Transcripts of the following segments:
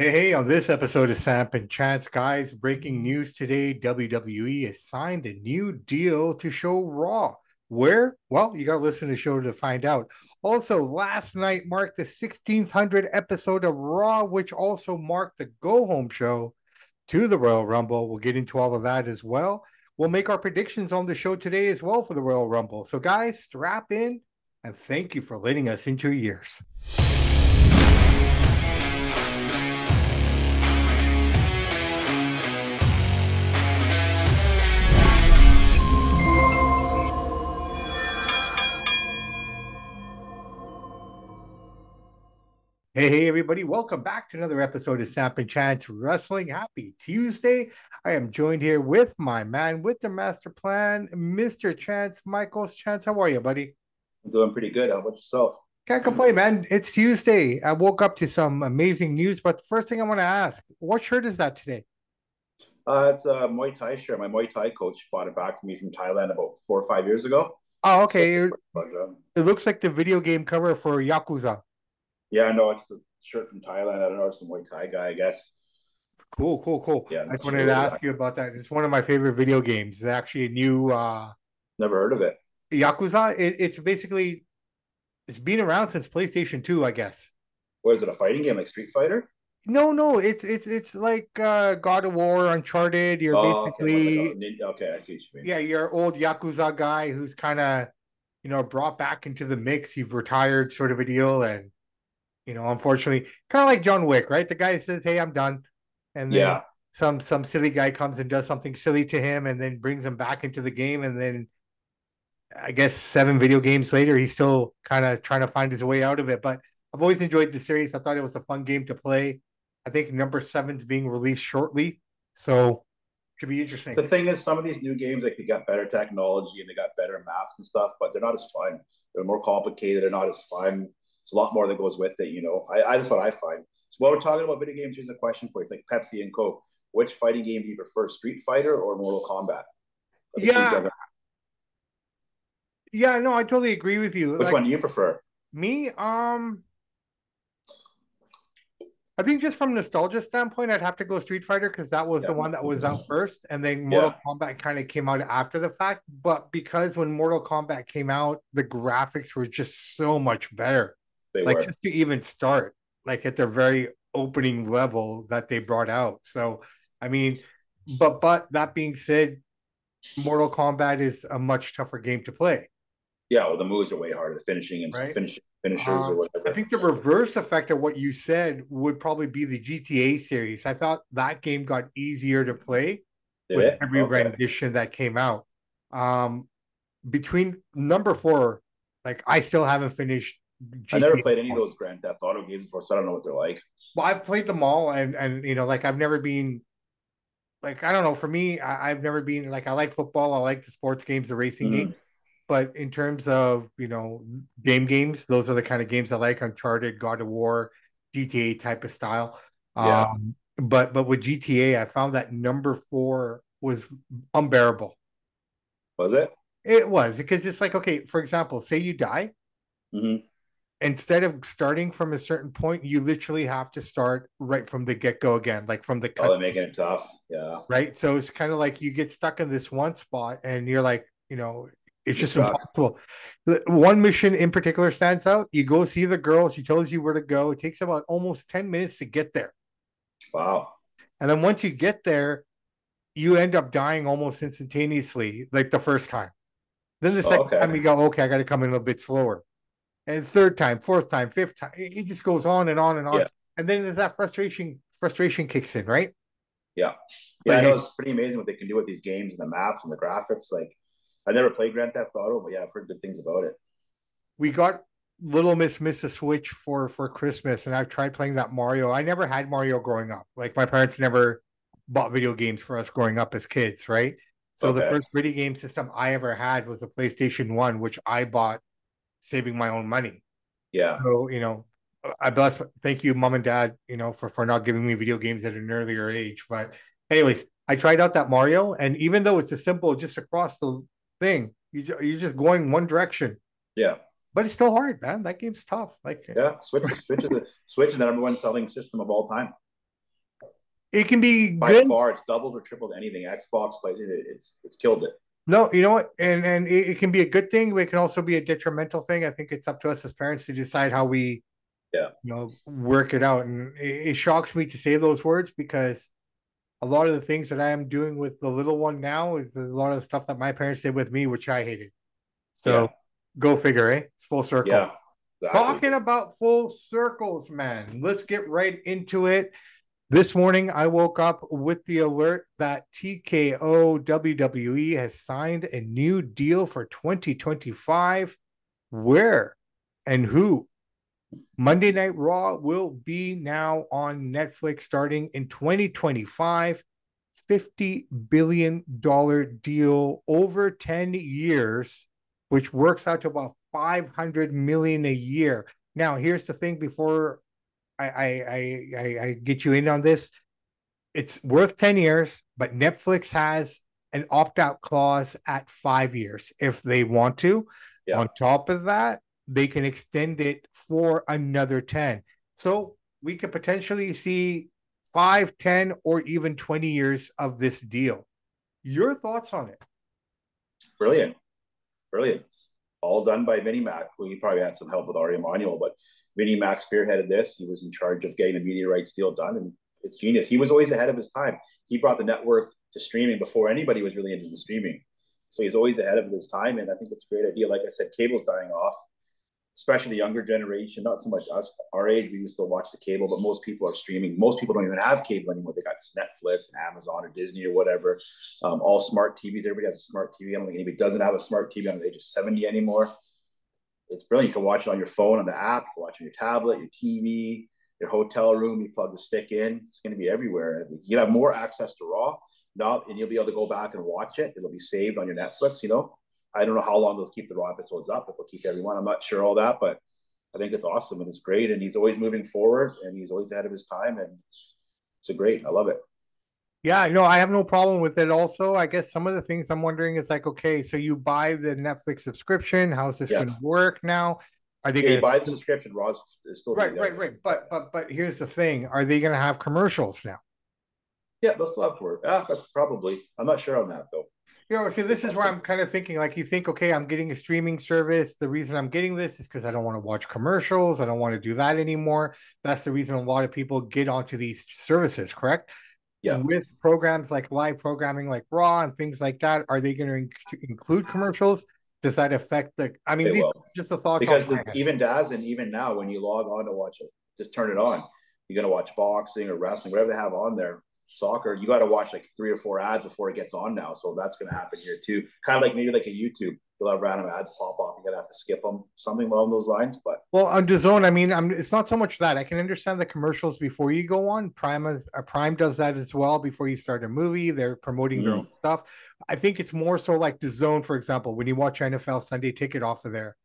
Hey, hey, on this episode of Samp and Chance, guys, breaking news today WWE has signed a new deal to show Raw. Where? Well, you got to listen to the show to find out. Also, last night marked the 1600 episode of Raw, which also marked the go home show to the Royal Rumble. We'll get into all of that as well. We'll make our predictions on the show today as well for the Royal Rumble. So, guys, strap in and thank you for letting us into your ears. Hey, hey, everybody. Welcome back to another episode of Samp and Chance Wrestling. Happy Tuesday. I am joined here with my man with the master plan, Mr. Chance. Michaels Chance, how are you, buddy? I'm doing pretty good. How about yourself? Can't complain, man. It's Tuesday. I woke up to some amazing news, but the first thing I want to ask, what shirt is that today? Uh, it's a Muay Thai shirt. My Muay Thai coach bought it back for me from Thailand about four or five years ago. Oh, okay. So, it looks like the video game cover for Yakuza. Yeah, no, it's the shirt from Thailand. I don't know, it's the Muay Thai guy, I guess. Cool, cool, cool. Yeah, I just wanted to ask you about that. It's one of my favorite video games. It's actually a new. uh Never heard of it. Yakuza. It, it's basically it's been around since PlayStation Two, I guess. What is it? A fighting game like Street Fighter? No, no. It's it's it's like uh God of War, Uncharted. You're oh, basically okay. okay. I see what you mean. Yeah, you're old Yakuza guy who's kind of you know brought back into the mix. You've retired, sort of a deal, and you know, unfortunately, kind of like John Wick, right? The guy says, "Hey, I'm done," and then yeah. some some silly guy comes and does something silly to him, and then brings him back into the game, and then I guess seven video games later, he's still kind of trying to find his way out of it. But I've always enjoyed the series. I thought it was a fun game to play. I think number seven's being released shortly, so could be interesting. The thing is, some of these new games like they got better technology and they got better maps and stuff, but they're not as fun. They're more complicated. They're not as fun. It's a lot more that goes with it, you know. I, I that's what I find. So while we're talking about video games, here's a question for you. It's like Pepsi and Coke. Which fighting game do you prefer, Street Fighter or Mortal Kombat? Yeah. Yeah, no, I totally agree with you. Which like, one do you prefer? Me, um, I think just from nostalgia standpoint, I'd have to go Street Fighter because that was yeah. the one that was out first, and then Mortal yeah. Kombat kind of came out after the fact. But because when Mortal Kombat came out, the graphics were just so much better. They like were. just to even start, like at their very opening level that they brought out. So, I mean, but but that being said, Mortal Kombat is a much tougher game to play. Yeah, well, the moves are way harder. The finishing and right? finishing finishers um, or whatever. I think the reverse effect of what you said would probably be the GTA series. I thought that game got easier to play Did with it? every okay. rendition that came out. Um, between number four, like I still haven't finished GTA I never played any of those Grand Theft Auto games before, so I don't know what they're like. Well, I've played them all, and and you know, like I've never been, like I don't know. For me, I, have never been like I like football. I like the sports games, the racing mm-hmm. games. But in terms of you know game games, those are the kind of games I like: Uncharted, God of War, GTA type of style. Yeah. Um, but but with GTA, I found that number four was unbearable. Was it? It was because it's like okay, for example, say you die. Mm-hmm instead of starting from a certain point, you literally have to start right from the get go again, like from the oh, cut. Oh, making it tough. Yeah. Right. So it's kind of like you get stuck in this one spot and you're like, you know, it's just impossible. One mission in particular stands out. You go see the girl, she tells you where to go. It takes about almost 10 minutes to get there. Wow. And then once you get there, you end up dying almost instantaneously, like the first time. Then the oh, second oh, okay. time you go, okay, I got to come in a little bit slower and third time, fourth time, fifth time. It, just goes on and on and on. Yeah. And then that frustration frustration kicks in, right? Yeah. Yeah, like, I know it's pretty amazing what they can do with these games and the maps and the graphics. Like I never played Grand Theft Auto, but yeah, I've heard good things about it. We got Little Miss Miss a Switch for for Christmas, and I've tried playing that Mario. I never had Mario growing up. Like my parents never bought video games for us growing up as kids, right? So okay. the first video game system I ever had was a PlayStation One, which I bought saving my own money. Yeah. So, you know, I bless thank you, mom and dad, you know, for for not giving me video games at an earlier age. But anyways, I tried out that Mario, and even though it's a simple just across the thing, you you're just going one direction. Yeah. But it's still hard, man. That game's tough. Like yeah, Switch Switch is the Switch is the number one selling system of all time. it can be by good. far. It's doubled or tripled anything Xbox plays. It, it's it's killed it. No, you know what, and and it, it, can be a good thing, but it can also be a detrimental thing. I think it's up to us as parents to decide how we, yeah, you know, work it out. And it, it shocks me to say those words because a lot of the things that I am doing with the little one now is a lot of the stuff that my parents did with me, which I hated. So yeah. go figure, eh? It's full circle. Yeah. Exactly. Talking about full circles, man. Let's get right into it. This morning, I woke up with the alert that TKO WWE has signed a new deal for 2025. Where and who? Monday Night Raw will be now on Netflix starting in 2025. $50 billion deal over 10 years, which works out to about 500 million a year. Now, here's the thing before I, I, I, I get you in on this. It's worth 10 years, but Netflix has an opt out clause at five years if they want to. Yeah. On top of that, they can extend it for another 10. So we could potentially see five, 10, or even 20 years of this deal. Your thoughts on it? Brilliant. Brilliant. All done by Vinnie Mac, you probably had some help with Ari Emanuel, but Vinnie Mac spearheaded this. He was in charge of getting the media rights deal done, and it's genius. He was always ahead of his time. He brought the network to streaming before anybody was really into the streaming. So he's always ahead of his time, and I think it's a great idea. Like I said, cable's dying off, especially the younger generation. Not so much us, our age. We used to watch the cable, but most people are streaming. Most people don't even have cable anymore. They got just Netflix and Amazon or Disney or whatever. Um, all smart TVs. Everybody has a smart TV. I don't think anybody doesn't have a smart TV on the age of seventy anymore it's brilliant. You can watch it on your phone, on the app, you can watch on your tablet, your TV, your hotel room. You plug the stick in. It's going to be everywhere. You have more access to Raw now, and you'll be able to go back and watch it. It'll be saved on your Netflix. You know, I don't know how long they'll keep the Raw episodes up. If they'll keep everyone, I'm not sure all that, but I think it's awesome and it's great. And he's always moving forward, and he's always ahead of his time, and it's a great. I love it. Yeah, no, I have no problem with it. Also, I guess some of the things I'm wondering is like, okay, so you buy the Netflix subscription. How's this yeah. going to work now? Are they yeah, going to buy the subscription? Raw's is still right, right, right. But but but here's the thing: Are they going to have commercials now? Yeah, they'll still have to work. Ah, that's probably. I'm not sure on that though. You know, see, this is where I'm kind of thinking. Like, you think, okay, I'm getting a streaming service. The reason I'm getting this is because I don't want to watch commercials. I don't want to do that anymore. That's the reason a lot of people get onto these services. Correct? yeah. with programs like live programming like raw and things like that are they going to inc- include commercials does that affect the i mean these, just the thoughts because the, even does and even now when you log on to watch it just turn it on you're going to watch boxing or wrestling whatever they have on there soccer you got to watch like three or four ads before it gets on now so that's going to happen here too kind of like maybe like a youtube you'll have random ads pop off. You're gonna have to skip them, something along those lines. But well, on DAZN, I mean, I'm, it's not so much that I can understand the commercials before you go on. Prime, is, uh, Prime does that as well before you start a movie. They're promoting mm. their own stuff. I think it's more so like DAZN, for example, when you watch NFL Sunday Ticket off of there,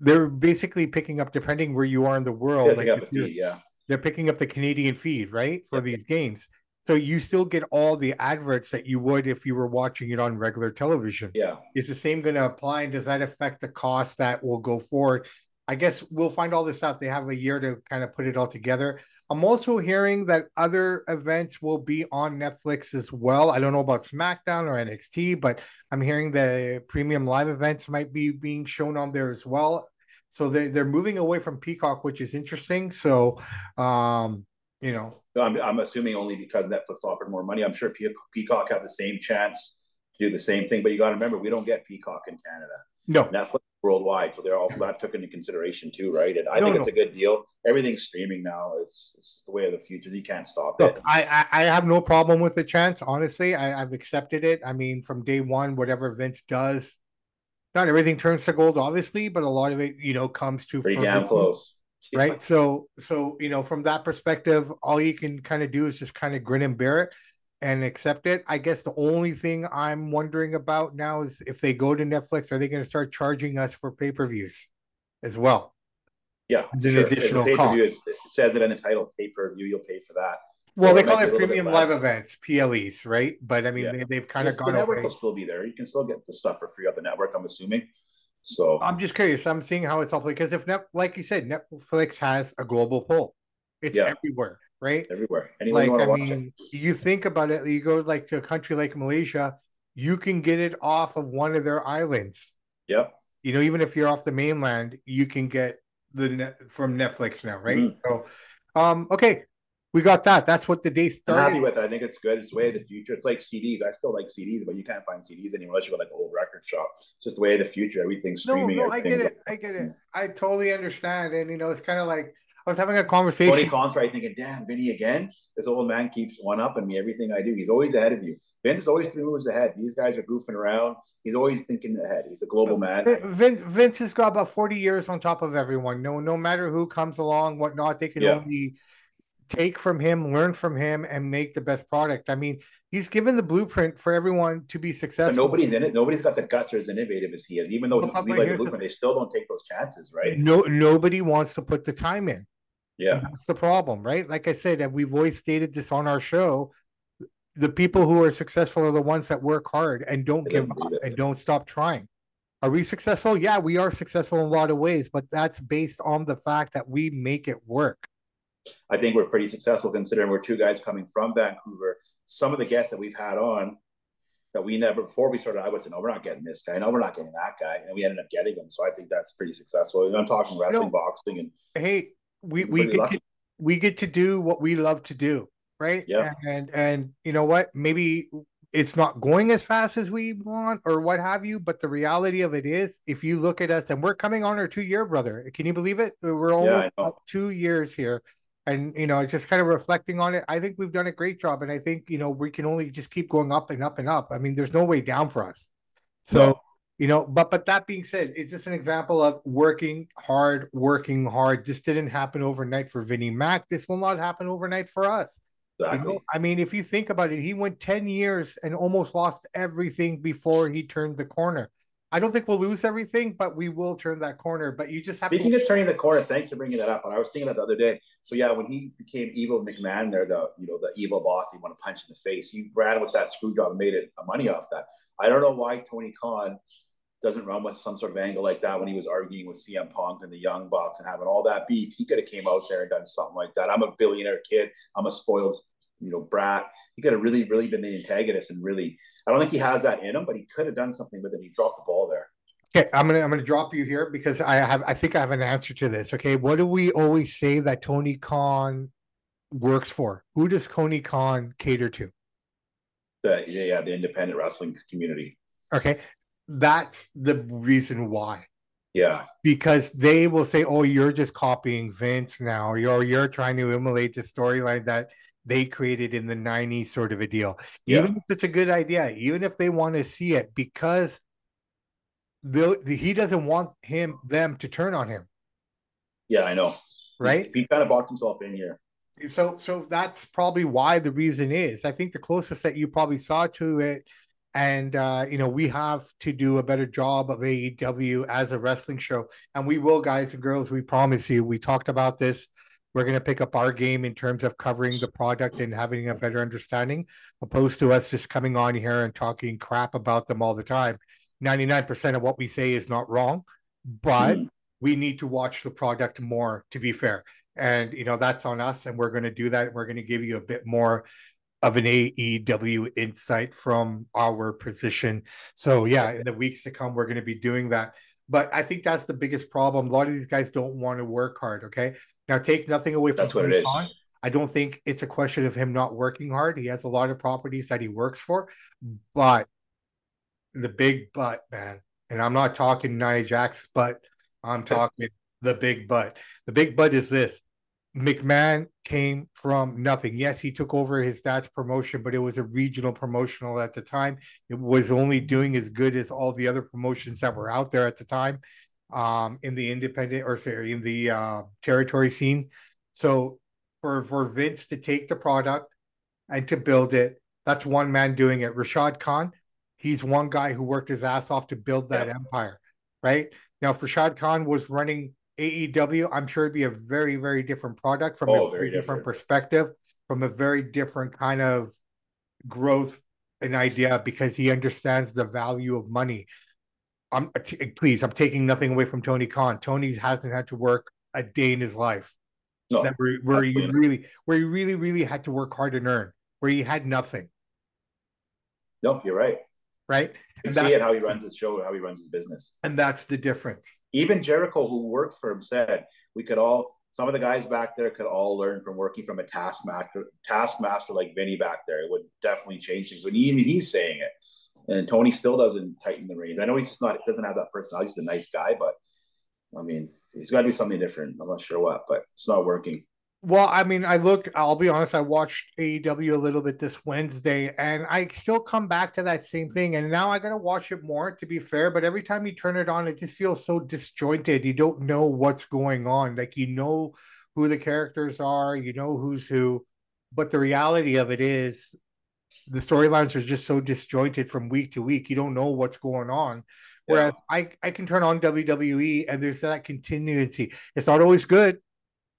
they're basically picking up depending where you are in the world. Yeah, like the feed, yeah. They're picking up the Canadian feed, right, for these games. So you still get all the adverts that you would if you were watching it on regular television. Yeah. Is the same going to apply? And does that affect the cost that will go forward? I guess we'll find all this out. They have a year to kind of put it all together. I'm also hearing that other events will be on Netflix as well. I don't know about SmackDown or NXT, but I'm hearing the premium live events might be being shown on there as well. So they're, they're moving away from Peacock, which is interesting. So, um, you know, I'm, I'm assuming only because Netflix offered more money. I'm sure Peacock had the same chance to do the same thing, but you got to remember we don't get Peacock in Canada. No, Netflix worldwide, so they're also that took into consideration too, right? And I no, think no. it's a good deal. Everything's streaming now. It's, it's the way of the future. You can't stop Look, it. I, I have no problem with the chance. Honestly, I, I've accepted it. I mean, from day one, whatever Vince does, not everything turns to gold, obviously, but a lot of it, you know, comes to pretty damn close right so so you know from that perspective all you can kind of do is just kind of grin and bear it and accept it i guess the only thing i'm wondering about now is if they go to netflix are they going to start charging us for pay-per-views as well yeah sure. additional cost. Is, it says it in the title pay-per-view you'll pay for that well, they call it premium live events, PLEs, right? But I mean, yeah. they, have kind of gone. The network away. will still be there. You can still get the stuff for free on the network. I'm assuming. So I'm just curious. I'm seeing how it's all like because if net, like you said, Netflix has a global pull. It's yeah. everywhere, right? Everywhere. Anywhere like, I mean, it. you think about it, you go like to a country like Malaysia, you can get it off of one of their islands. Yep. You know, even if you're off the mainland, you can get the net from Netflix now, right? Mm-hmm. So, um, okay, we got that. That's what the day started. I'm happy with it. I think it's good. It's the way of the future. It's like CDs. I still like CDs, but you can't find CDs anymore unless you go like old record shop. It's just the way of the future. Everything's streaming. No, no, I get it. I get it. I totally understand. And you know, it's kind of like I was having a conversation. Tony Khan's right thinking, damn, Vinny again. This old man keeps one up on me everything I do. He's always ahead of you. Vince is always three moves ahead. These guys are goofing around. He's always thinking ahead. He's a global man. Vince, Vince has got about 40 years on top of everyone. No, no matter who comes along, whatnot, they can yeah. only take from him, learn from him, and make the best product. I mean, he's given the blueprint for everyone to be successful. But nobody's in it. Nobody's got the guts or as innovative as he is. Even though he like the blueprint, they still don't take those chances, right? No, nobody wants to put the time in. Yeah. that's the problem, right? Like I said, and we've always stated this on our show. The people who are successful are the ones that work hard and don't give up and don't stop trying. Are we successful? Yeah, we are successful in a lot of ways, but that's based on the fact that we make it work. I think we're pretty successful considering we're two guys coming from Vancouver. Some of the guests that we've had on that we never before we started, I was no, oh, we're not getting this guy. No, we're not getting that guy. And we ended up getting him. So I think that's pretty successful. I'm talking wrestling, boxing, and hey, we we get to, we get to do what we love to do, right? Yeah. And and you know what? Maybe it's not going as fast as we want or what have you, but the reality of it is, if you look at us, and we're coming on our two year, brother. Can you believe it? We're almost yeah, two years here. And you know, just kind of reflecting on it, I think we've done a great job, and I think you know we can only just keep going up and up and up. I mean, there's no way down for us. So no you know but but that being said it's just an example of working hard working hard this didn't happen overnight for vinnie mac this will not happen overnight for us exactly. You know, i mean if you think about it he went 10 years and almost lost everything before he turned the corner i don't think we'll lose everything but we will turn that corner but you just have speaking to... of turning the corner thanks for bringing that up and i was thinking that the other day so yeah when he became evil mcmahon there the you know the evil boss he want to punch in the face he ran with that screw job and made it uh, money off that I don't know why Tony Khan doesn't run with some sort of angle like that when he was arguing with CM Punk and the Young Bucks and having all that beef. He could have came out there and done something like that. I'm a billionaire kid. I'm a spoiled, you know, brat. He could have really, really been the antagonist and really. I don't think he has that in him, but he could have done something with it. He dropped the ball there. Okay, I'm gonna I'm gonna drop you here because I have I think I have an answer to this. Okay, what do we always say that Tony Khan works for? Who does Tony Khan cater to? the yeah the independent wrestling community. Okay, that's the reason why. Yeah, because they will say, "Oh, you're just copying Vince now. You're you're trying to emulate the storyline that." They created in the 90s, sort of a deal. Even yeah. if it's a good idea, even if they want to see it, because he doesn't want him them to turn on him. Yeah, I know. Right? He, he kind of boxed himself in here so so that's probably why the reason is i think the closest that you probably saw to it and uh, you know we have to do a better job of aew as a wrestling show and we will guys and girls we promise you we talked about this we're going to pick up our game in terms of covering the product and having a better understanding opposed to us just coming on here and talking crap about them all the time 99% of what we say is not wrong but mm. we need to watch the product more to be fair and you know that's on us and we're going to do that we're going to give you a bit more of an AEW insight from our position. So yeah, in the weeks to come, we're going to be doing that. But I think that's the biggest problem. A lot of these guys don't want to work hard. Okay, now take nothing away from that's what it is. On. I don't think it's a question of him not working hard. He has a lot of properties that he works for, but the big butt, man, and I'm not talking Nia Jax, but I'm talking the big butt. The big butt is this McMahon came from nothing. Yes, he took over his dad's promotion, but it was a regional promotional at the time. It was only doing as good as all the other promotions that were out there at the time um, in the independent or sorry, in the uh, territory scene. So for, for Vince to take the product and to build it, that's one man doing it. Rashad Khan, he's one guy who worked his ass off to build that yeah. empire, right? Now, if Rashad Khan was running AEW, I'm sure it'd be a very, very different product from oh, a very different, different perspective, from a very different kind of growth and idea because he understands the value of money. I'm uh, please, I'm taking nothing away from Tony Khan. Tony hasn't had to work a day in his life. no, that where, where you really where you really really had to work hard and earn, where he had nothing. No, you're right. Right. You see it how he runs his show, how he runs his business. And that's the difference. Even Jericho, who works for him, said we could all some of the guys back there could all learn from working from a taskmaster taskmaster like Vinny back there. It would definitely change things. When even he's saying it. And Tony still doesn't tighten the reins. I know he's just not doesn't have that personality. He's a nice guy, but I mean, he's got to do something different. I'm not sure what, but it's not working. Well, I mean, I look, I'll be honest, I watched AEW a little bit this Wednesday and I still come back to that same thing. And now I got to watch it more to be fair. But every time you turn it on, it just feels so disjointed. You don't know what's going on. Like, you know who the characters are, you know who's who. But the reality of it is the storylines are just so disjointed from week to week. You don't know what's going on. Whereas yeah. I, I can turn on WWE and there's that continuity. It's not always good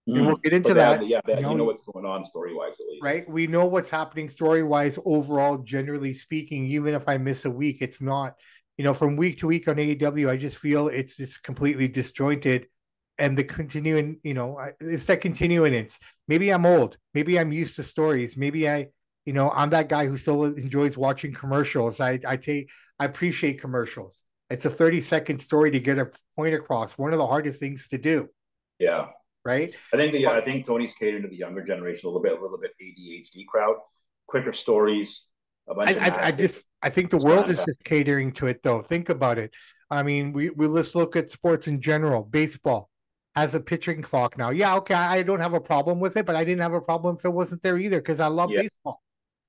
Mm-hmm. And we'll get into that. yeah, you know, you know, what's going on story wise, at least. Right. We know what's happening story wise overall, generally speaking. Even if I miss a week, it's not, you know, from week to week on AEW, I just feel it's just completely disjointed. And the continuing, you know, it's that continuance. Maybe I'm old. Maybe I'm used to stories. Maybe I, you know, I'm that guy who still enjoys watching commercials. I, I take, I appreciate commercials. It's a 30 second story to get a point across. One of the hardest things to do. Yeah right? I think the but, I think Tony's catering to the younger generation a little bit, a little bit ADHD crowd, quicker stories. I, I, I, just I think the world is just catering to it though. Think about it. I mean, we we let's look at sports in general. Baseball has a pitching clock now. Yeah, okay, I don't have a problem with it, but I didn't have a problem if it wasn't there either because I love yeah. baseball.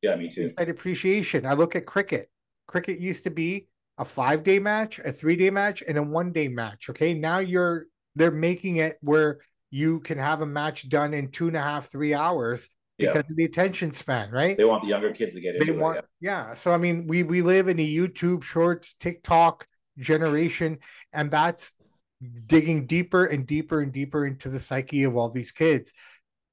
Yeah, me too. It's that appreciation. I look at cricket. Cricket used to be a five day match, a three day match, and a one day match. Okay, now you're they're making it where you can have a match done in two and a half, three hours because yeah. of the attention span, right? They want the younger kids to get they want, it, yeah. yeah. So I mean, we we live in a YouTube Shorts, TikTok generation, and that's digging deeper and deeper and deeper into the psyche of all these kids.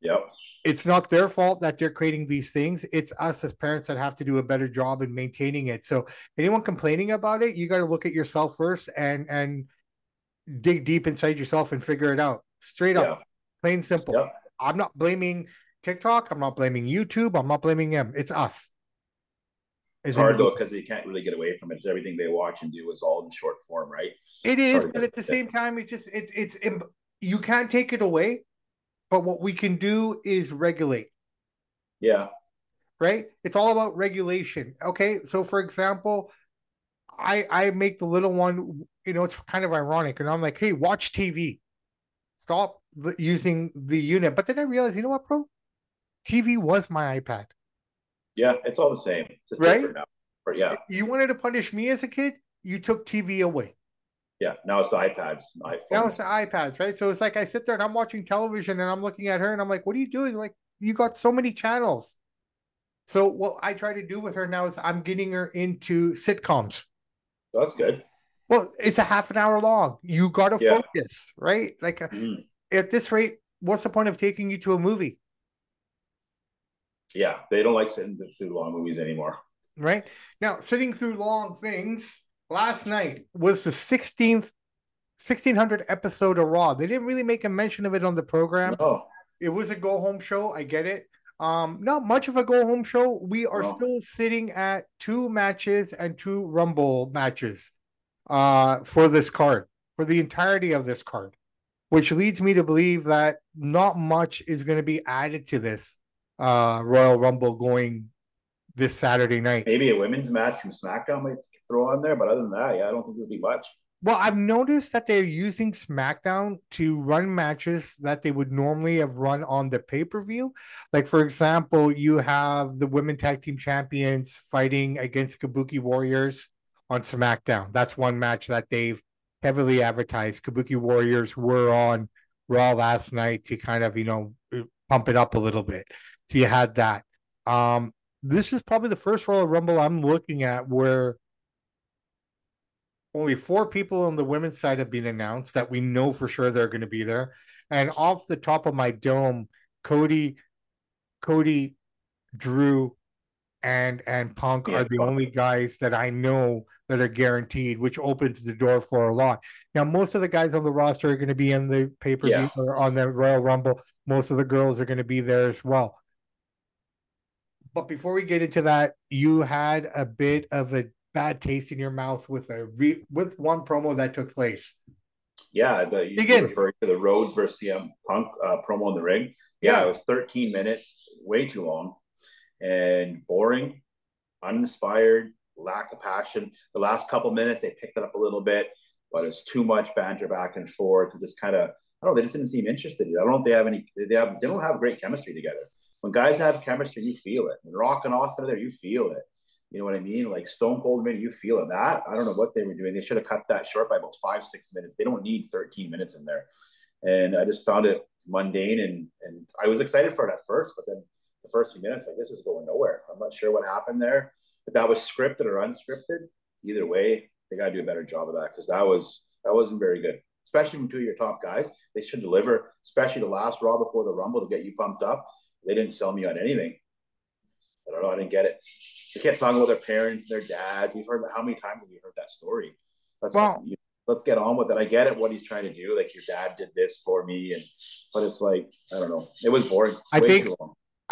Yep. It's not their fault that they're creating these things. It's us as parents that have to do a better job in maintaining it. So anyone complaining about it, you got to look at yourself first and and dig deep inside yourself and figure it out straight up, yeah. plain simple. Yep. I'm not blaming TikTok. I'm not blaming YouTube. I'm not blaming them. It's us. It's hard though because you can't really get away from it. It's everything they watch and do is all in short form, right? It is, but at the same time, it just it's it's you can't take it away. But what we can do is regulate. Yeah. Right. It's all about regulation. Okay. So, for example, I I make the little one. You know, it's kind of ironic, and I'm like, hey, watch TV stop using the unit. But then I realized, you know what, bro? TV was my iPad. Yeah, it's all the same. Just right? now. But yeah. You wanted to punish me as a kid, you took TV away. Yeah, now it's the iPads. Now it's the iPads, right? So it's like I sit there and I'm watching television and I'm looking at her and I'm like, what are you doing? Like, you got so many channels. So what I try to do with her now is I'm getting her into sitcoms. That's good. Well, it's a half an hour long. You got to yeah. focus, right? Like mm. at this rate, what's the point of taking you to a movie? Yeah, they don't like sitting through long movies anymore. Right now, sitting through long things. Last night was the 16th, 1600 episode of Raw. They didn't really make a mention of it on the program. Oh, it was a go home show. I get it. Um, not much of a go home show. We are no. still sitting at two matches and two Rumble matches uh, for this card, for the entirety of this card, which leads me to believe that not much is going to be added to this uh, Royal Rumble going this Saturday night. Maybe a women's match from SmackDown might throw on there, but other than that, yeah, I don't think there'll be much. Well, I've noticed that they're using SmackDown to run matches that they would normally have run on the pay per view. Like, for example, you have the women tag team champions fighting against Kabuki Warriors on SmackDown. That's one match that they've heavily advertised. Kabuki Warriors were on Raw last night to kind of, you know, pump it up a little bit. So you had that. Um, this is probably the first Royal Rumble I'm looking at where only four people on the women's side have been announced that we know for sure they're going to be there. And off the top of my dome, Cody, Cody, Drew, and and Punk yeah, are the only guys that I know that are guaranteed, which opens the door for a lot. Now, most of the guys on the roster are going to be in the pay per view yeah. or on the Royal Rumble. Most of the girls are going to be there as well. But before we get into that, you had a bit of a bad taste in your mouth with a re- with one promo that took place. Yeah, the, you Again. referring to the Rhodes versus CM Punk uh, promo in the ring. Yeah, yeah, it was 13 minutes, way too long, and boring, uninspired, lack of passion. The last couple minutes they picked it up a little bit, but it's too much banter back and forth. And just kind of, I don't know, they just didn't seem interested. I don't know if they have any. They have. They don't have great chemistry together. When guys have chemistry, you feel it. When Rock and Austin are there, you feel it. You know what I mean? Like Stone Cold, maybe you feel it. That I don't know what they were doing. They should have cut that short by about five, six minutes. They don't need 13 minutes in there. And I just found it mundane and and I was excited for it at first, but then the first few minutes, like this is going nowhere. I'm not sure what happened there. If that was scripted or unscripted, either way, they got to do a better job of that because that was that wasn't very good. Especially from two of your top guys, they should deliver. Especially the last Raw before the Rumble to get you pumped up. They didn't sell me on anything. I don't know. I didn't get it. They kept talking about their parents, their dads. We've heard how many times have you heard that story? Let's you, let's get on with it. I get it. What he's trying to do, like your dad did this for me, and but it's like I don't know. It was boring. I think.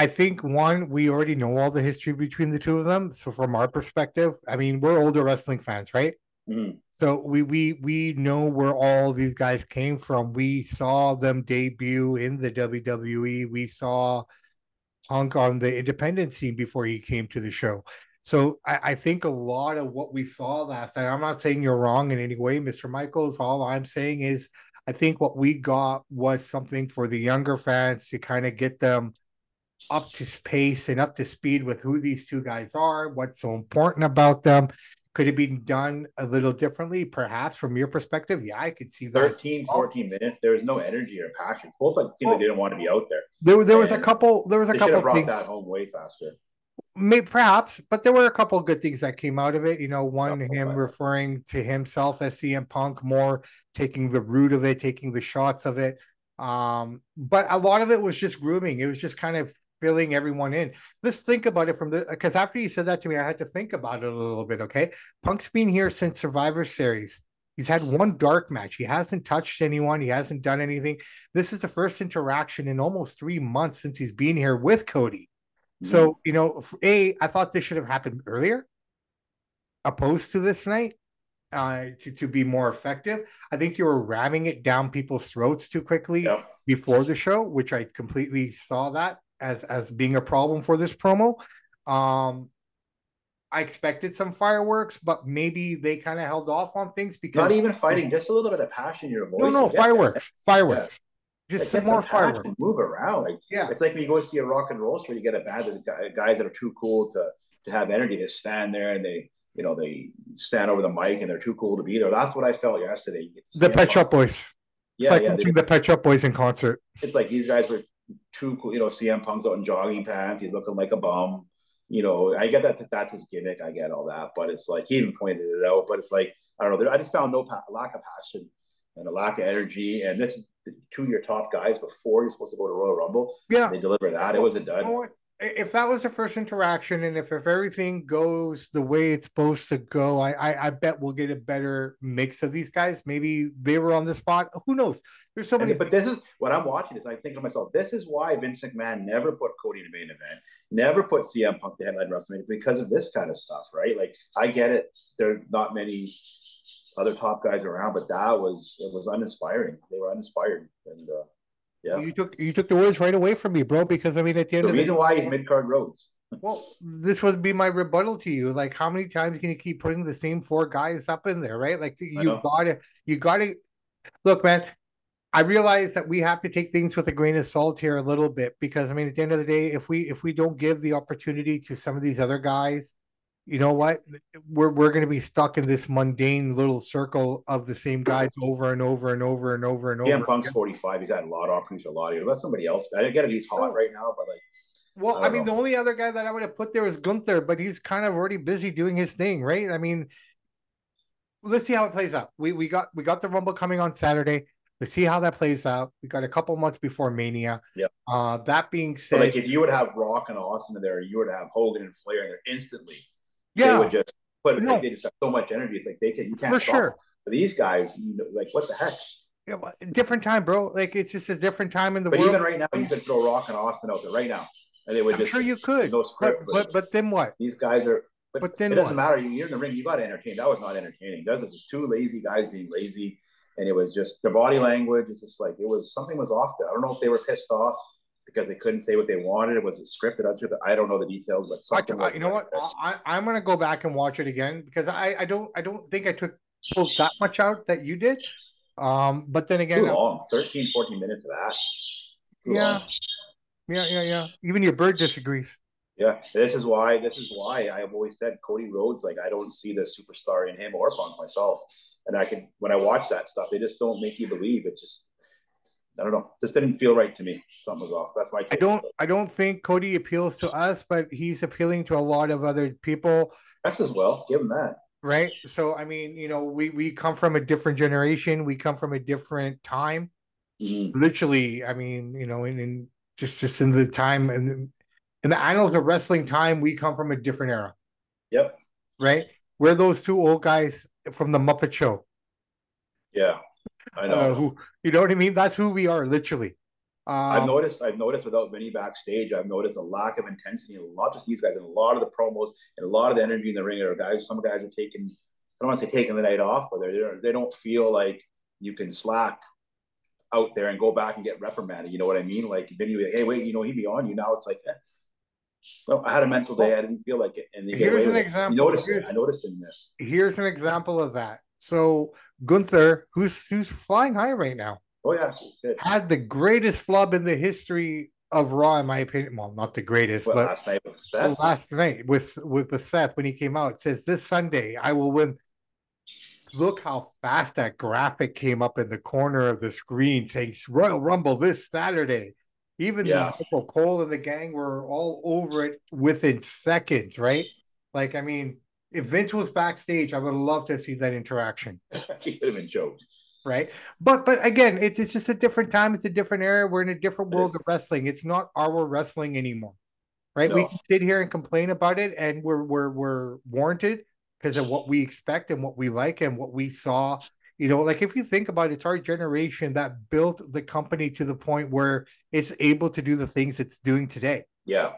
I think one, we already know all the history between the two of them. So from our perspective, I mean, we're older wrestling fans, right? Mm-hmm. So we we we know where all these guys came from. We saw them debut in the WWE. We saw Punk on the independent scene before he came to the show. So I, I, think a lot of what we saw last night, I'm not saying you're wrong in any way, Mr. Michaels. All I'm saying is I think what we got was something for the younger fans to kind of get them up to pace and up to speed with who these two guys are, what's so important about them. Could it be done a little differently, perhaps from your perspective? Yeah, I could see that. 13, 14 minutes. There was no energy or passion. Both like seemed like they didn't want to be out there. There, there was a couple. There was a couple. Brought things. that home way faster. Maybe perhaps, but there were a couple of good things that came out of it. You know, one him referring to himself as CM Punk, more taking the root of it, taking the shots of it. Um, but a lot of it was just grooming. It was just kind of filling everyone in. Let's think about it from the because after you said that to me, I had to think about it a little bit. Okay, Punk's been here since Survivor Series. He's had one dark match. He hasn't touched anyone. He hasn't done anything. This is the first interaction in almost three months since he's been here with Cody. Mm-hmm. So, you know, A, I thought this should have happened earlier, opposed to this night, uh, to, to be more effective. I think you were ramming it down people's throats too quickly yep. before the show, which I completely saw that as as being a problem for this promo. Um, I expected some fireworks, but maybe they kind of held off on things because not even fighting, just a little bit of passion in your voice. No, no, fireworks, fireworks. Yeah. Just like, some more fireworks. Move around, like yeah. It's like when you go see a rock and roll show, you get a band of guys that are too cool to to have energy. They stand there and they, you know, they stand over the mic and they're too cool to be there. That's what I felt yesterday. the Pet Shop Boys. Yeah, it's like yeah, watching the Pet Shop Boys in concert. It's like these guys were too cool. You know, CM Punk's out in jogging pants. He's looking like a bum. You know, I get that that's his gimmick. I get all that, but it's like he even pointed it out. But it's like I don't know. I just found no pa- lack of passion and a lack of energy. And this is two of your top guys before you're supposed to go to Royal Rumble. Yeah, they deliver that. It was a dud. You know if that was the first interaction and if, if everything goes the way it's supposed to go, I, I, I bet we'll get a better mix of these guys. Maybe they were on the spot. Who knows? There's so many. but this is what I'm watching. Is I think to myself, this is why Vince McMahon never put Cody in the main event, never put CM Punk the headline WrestleMania because of this kind of stuff, right? Like I get it. There are not many other top guys around, but that was it was uninspiring. They were uninspired, and uh, yeah. You took you took the words right away from me, bro. Because I mean, at the end of the of reason the, why he's mid card Rhodes. well, this would be my rebuttal to you. Like, how many times can you keep putting the same four guys up in there, right? Like, you gotta, you gotta. Look, man. I realize that we have to take things with a grain of salt here a little bit because I mean, at the end of the day, if we if we don't give the opportunity to some of these other guys you know what? We're we're going to be stuck in this mundane little circle of the same guys over and over and over and over and over. Yeah, Punk's forty five. He's had a lot of opportunities for a lot of years. Let somebody else. I get it. He's hot right now, but like. Well, I, I mean, know. the only other guy that I would have put there was Gunther, but he's kind of already busy doing his thing, right? I mean, let's see how it plays out. We we got we got the Rumble coming on Saturday. Let's see how that plays out. We got a couple months before Mania. Yeah. Uh, that being said, like if you would have Rock and Austin in there, you would have Hogan and Flair in there instantly. Yeah. They would just put no. like, they just got so much energy. It's like they can you can't for stop. sure. But these guys, you know, like what the heck? Yeah, well, different time, bro. Like it's just a different time in the but world. even right now, you could throw Rock and Austin out there right now, and they would I'm just. Sure, you could. No script, but, but, but then what? These guys are. But, but then it doesn't what? matter. You're in the ring. You got to entertain. That was not entertaining. Those are just two lazy guys being lazy, and it was just their body language. It's just like it was something was off there. I don't know if they were pissed off because they couldn't say what they wanted. It was it scripted. I don't know the details, but something. I, you know what? I, I'm gonna go back and watch it again because I, I don't I don't think I took that much out that you did. Um, but then again, Too long. 13, 14 minutes of that. Too yeah. Long. Yeah, yeah, yeah. Even your bird disagrees. Yeah, this is why. This is why I have always said Cody Rhodes. Like I don't see the superstar in him or Punk myself. And I can when I watch that stuff, they just don't make you believe. It just I don't know. This didn't feel right to me. Something was off. That's my. I don't. I don't think Cody appeals to us, but he's appealing to a lot of other people. That's as well. Give him that. Right. So I mean, you know, we we come from a different generation. We come from a different time. Mm-hmm. Literally, I mean, you know, in, in just just in the time and in the annals of wrestling time, we come from a different era. Yep. Right. We're those two old guys from the Muppet Show. Yeah. I know. Uh, who you know what I mean? That's who we are, literally. Um, I've noticed. I've noticed without Vinny backstage, I've noticed a lack of intensity, and not just these guys, and a lot of the promos and a lot of the energy in the ring. Are guys, some guys are taking. I don't want to say taking the night off, but they're they don't feel like you can slack out there and go back and get reprimanded. You know what I mean? Like Vinny, hey, wait, you know he'd be on you now. It's like, eh. well, I had a mental day. I didn't feel like it. And here's an example. You notice. I noticed in this. Here's an example of that. So Gunther, who's who's flying high right now. Oh yeah, he's good. Had the greatest flub in the history of Raw, in my opinion. Well, not the greatest, what, but last night with Seth. Last night with with with Seth when he came out, it says this Sunday I will win. Look how fast that graphic came up in the corner of the screen saying Royal Rumble this Saturday. Even yeah. the Cole and the gang were all over it within seconds, right? Like, I mean, if Vince was backstage, I would love to see that interaction. he could have been choked. Right. But but again, it's it's just a different time, it's a different era. We're in a different world of wrestling. It's not our wrestling anymore. Right. No. We sit here and complain about it and we're we're we're warranted because of what we expect and what we like and what we saw. You know, like if you think about it, it's our generation that built the company to the point where it's able to do the things it's doing today. Yeah.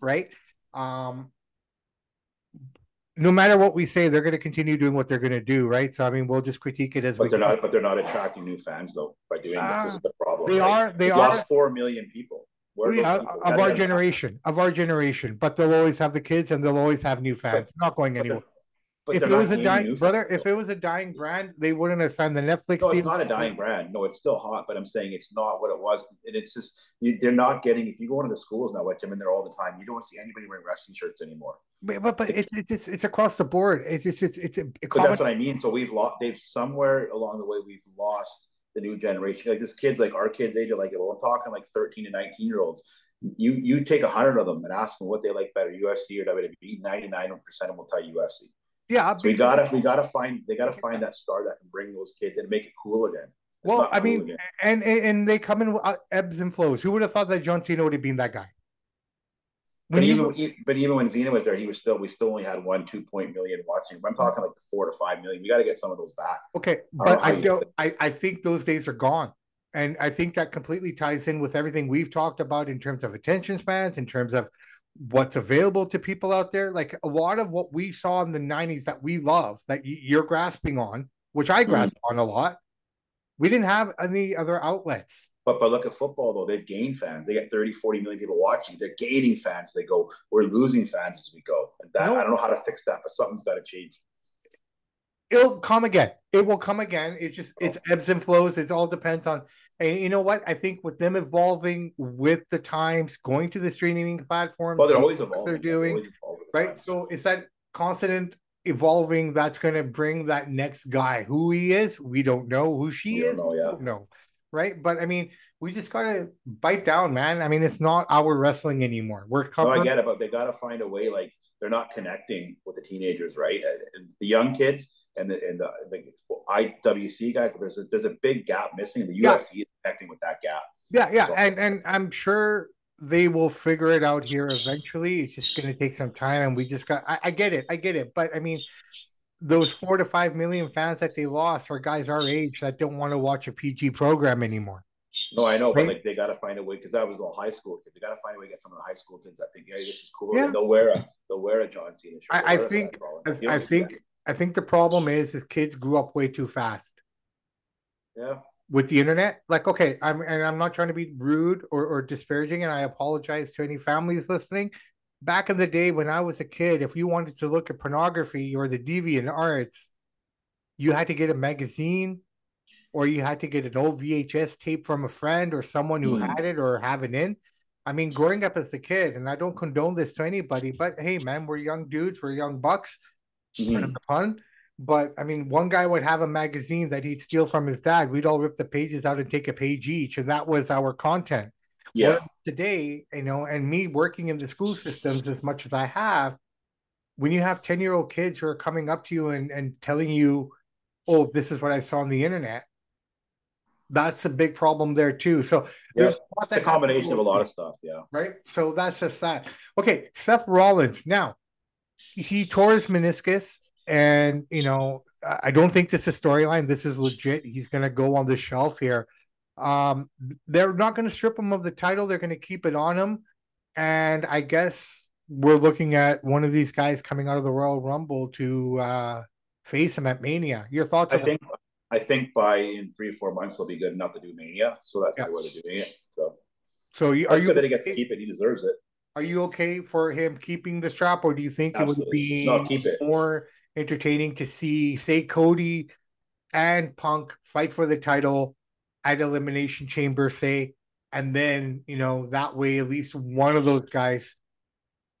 Right. Um, no matter what we say, they're going to continue doing what they're going to do, right? So I mean, we'll just critique it as but we. they're not. But they're not attracting new fans though by doing uh, this. This is the problem. They right? are. They We've are. Lost four million people. Of our generation, of our generation, but they'll always have the kids and they'll always have new fans. But, not going anywhere. But if it was a dying brother, if it was a dying brand, they wouldn't have signed the Netflix. No, it's not a dying brand. No, it's still hot, but I'm saying it's not what it was. And it's just you, they're not getting. If you go into the schools now, which I'm in there all the time, you don't see anybody wearing wrestling shirts anymore. But but, but it's, it's it's it's across the board. It's it's it's it's. A, a but that's what I mean. So we've lost. They've somewhere along the way we've lost the new generation. Like this kids, like our kids' they do like well, I'm talking like 13 to 19 year olds. You you take a hundred of them and ask them what they like better, UFC or WWE. 99 percent of them will tell you UFC. Yeah, so we gotta we gotta find they gotta find that star that can bring those kids and make it cool again. It's well, I cool mean, and, and they come in uh, ebbs and flows. Who would have thought that John Cena would have been that guy? When but even he, but even when Cena was there, he was still we still only had one two point million watching. I'm talking like the four to five million. We got to get some of those back. Okay, but I don't. I, I think those days are gone, and I think that completely ties in with everything we've talked about in terms of attention spans, in terms of what's available to people out there. Like a lot of what we saw in the 90s that we love, that you're grasping on, which I grasp mm-hmm. on a lot, we didn't have any other outlets. But but look at football though, they've gained fans. They get 30, 40 million people watching. They're gaining fans. They go, we're losing fans as we go. And that no. I don't know how to fix that, but something's got to change. It'll come again. It will come again. It just it's oh. ebbs and flows. It all depends on and you know what? I think with them evolving with the times, going to the streaming platform, well, they're always evolving. They're doing evolving right. Times. So it's that constant evolving that's going to bring that next guy. Who he is, we don't know. Who she we is, know, yeah. we don't know. right? But I mean, we just gotta bite down, man. I mean, it's not our wrestling anymore. We're covering. No, I get it, but they gotta find a way. Like they're not connecting with the teenagers, right? Uh, and the young kids and the and the, the IWC guys. But there's a there's a big gap missing. In the UFC yeah. is connecting with that gap. Yeah, yeah, so, and and I'm sure they will figure it out here eventually. It's just going to take some time, and we just got. I, I, get it, I get it, but I mean, those four to five million fans that they lost are guys our age that don't want to watch a PG program anymore. No, I know, right? but like they got to find a way because that was all high school kids. They got to find a way to get some of the high school kids that think, "Hey, this is cool." Yeah. they'll wear a they'll wear a John Cena shirt. I, I think I, I think I think the problem is the kids grew up way too fast. Yeah. With the internet, like okay, I'm and I'm not trying to be rude or, or disparaging, and I apologize to any families listening. Back in the day when I was a kid, if you wanted to look at pornography or the deviant arts, you had to get a magazine or you had to get an old VHS tape from a friend or someone who mm. had it or have it in. I mean, growing up as a kid, and I don't condone this to anybody, but hey, man, we're young dudes, we're young bucks. Mm-hmm. pun. But I mean, one guy would have a magazine that he'd steal from his dad. We'd all rip the pages out and take a page each, and that was our content. Yeah. today, you know, and me working in the school systems as much as I have, when you have 10 year old kids who are coming up to you and, and telling you, oh, this is what I saw on the internet, that's a big problem there too. So there's yeah, a combination of a lot of stuff. Yeah. Right. So that's just that. Okay. Seth Rollins. Now, he tore his meniscus, and you know, I don't think this is storyline. This is legit. He's going to go on the shelf here. Um, they're not going to strip him of the title. They're going to keep it on him, and I guess we're looking at one of these guys coming out of the Royal Rumble to uh, face him at Mania. Your thoughts? I think that? I think by in three or four months he'll be good enough to do Mania. So that's yeah. why they're doing it. So, so you, are you that he gets to keep it? He deserves it. Are you okay for him keeping the strap, or do you think Absolutely. it would be keep it. more entertaining to see, say, Cody and Punk fight for the title at Elimination Chamber, say, and then you know that way at least one of those guys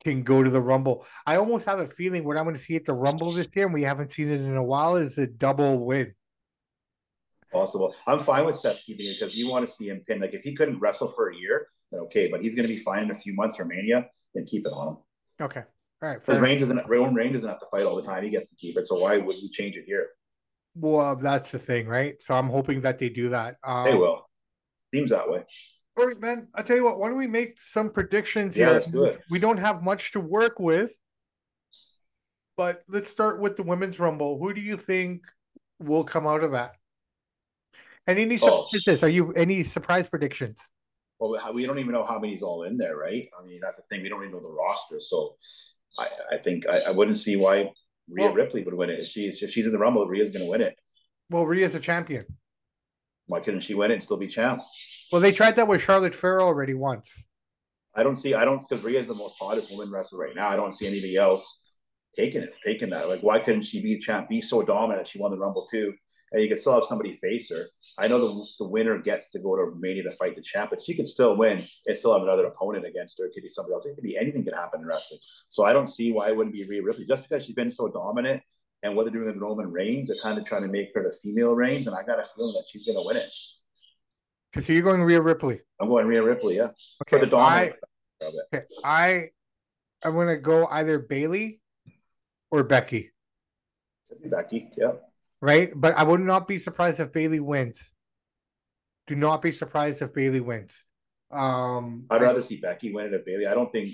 can go to the Rumble. I almost have a feeling what I'm going to see at the Rumble this year, and we haven't seen it in a while, is a double win. Possible. I'm fine with Seth keeping it because you want to see him pin. Like if he couldn't wrestle for a year, then okay. But he's going to be fine in a few months for Mania. Then keep it on him. Okay. All right. Because Reign doesn't Roman Reign doesn't have to fight all the time. He gets to keep it. So why would we change it here? Well, that's the thing, right? So I'm hoping that they do that. Um, they will. Seems that way. All right, man. I tell you what. Why don't we make some predictions here? yeah, here? Let's do it. We don't have much to work with, but let's start with the women's rumble. Who do you think will come out of that? And any surprises? Oh. Are you any surprise predictions? Well, we don't even know how many's all in there, right? I mean, that's the thing. We don't even know the roster, so I, I think I, I wouldn't see why Rhea well, Ripley would win it. If she's if she's in the Rumble, Rhea's going to win it. Well, Rhea's a champion. Why couldn't she win it and still be champ? Well, they tried that with Charlotte Flair already once. I don't see. I don't because Rhea's the most hottest woman wrestler right now. I don't see anybody else taking it, taking that. Like, why couldn't she be champ? Be so dominant. She won the Rumble too and you can still have somebody face her. I know the, the winner gets to go to Romania to fight the champ, but she can still win and still have another opponent against her. It could be somebody else. It could be anything could happen in wrestling. So I don't see why it wouldn't be Rhea Ripley just because she's been so dominant. And what they're doing with Roman Reigns, they're kind of trying to make her the female Reigns, and I got a feeling that she's going to win it. So you're going Rhea Ripley? I'm going Rhea Ripley, yeah. Okay, For the dominant. I, okay, I I'm going to go either Bayley or Becky. Becky, yeah right? But I would not be surprised if Bayley wins. Do not be surprised if Bayley wins. Um, I'd rather I, see Becky win it if Bayley. I don't think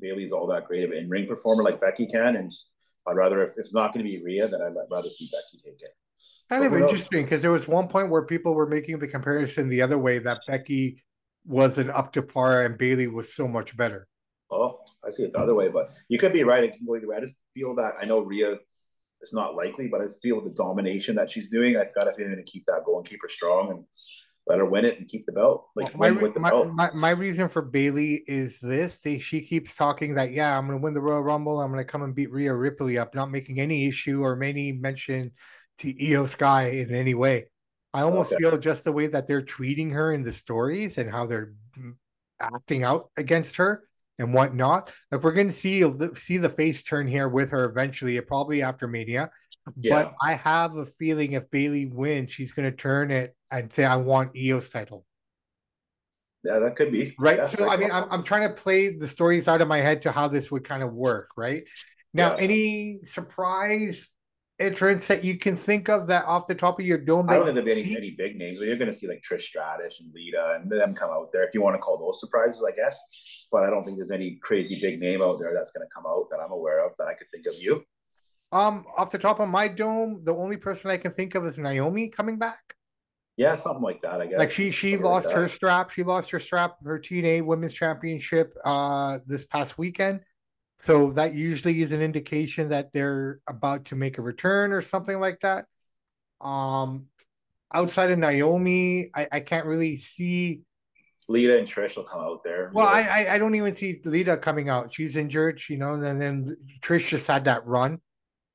Bayley's all that great of an in-ring performer like Becky can, and I'd rather if, if it's not going to be Rhea, then I'd rather see Becky take it. Kind but of interesting because there was one point where people were making the comparison the other way that Becky wasn't up to par and Bayley was so much better. Oh, I see it the other way, but you could be right. It can go either way. I just feel that I know Rhea it's not likely, but I feel the domination that she's doing. I've got a feeling to keep that going, keep her strong, and let her win it and keep the belt. Like well, my, the my, belt. my, my, reason for Bayley is this: they, she keeps talking that yeah, I'm going to win the Royal Rumble. I'm going to come and beat Rhea Ripley up, not making any issue or any mention to Iyo Sky in any way. I oh, almost okay. feel just the way that they're treating her in the stories and how they're mm, acting out against her and whatnot. Like we're going to see see the face turn here with her eventually, probably after Mania. Yeah. But I have a feeling if Bayley wins, she's going to turn it and say, "I want Iyo's title." Yeah, that could be right. Yeah, so I mean, I'm, I'm trying to play the stories out of my head to how this would kind of work. Right now, yeah. any surprise entrants that you can think of that off the top of your dome? I don't think there'll be any, any big names, but you're going to see like Trish Stratus and Lita and them come out there if you want to call those surprises, I guess. But I don't think there's any crazy big name out there that's going to come out that I'm aware of that I could think of. You? Um, off the top of my dome, the only person I can think of is Naomi coming back. Yeah, something like that. I guess. Like she she lost like her strap. She lost her strap, her TNA Women's Championship, uh, this past weekend. So that usually is an indication that they're about to make a return or something like that. Um, outside of Naomi, I, I can't really see. Lita and Trish will come out there. Well, I, I, I don't even see Lita coming out. She's injured, you know, and then Trish just had that run.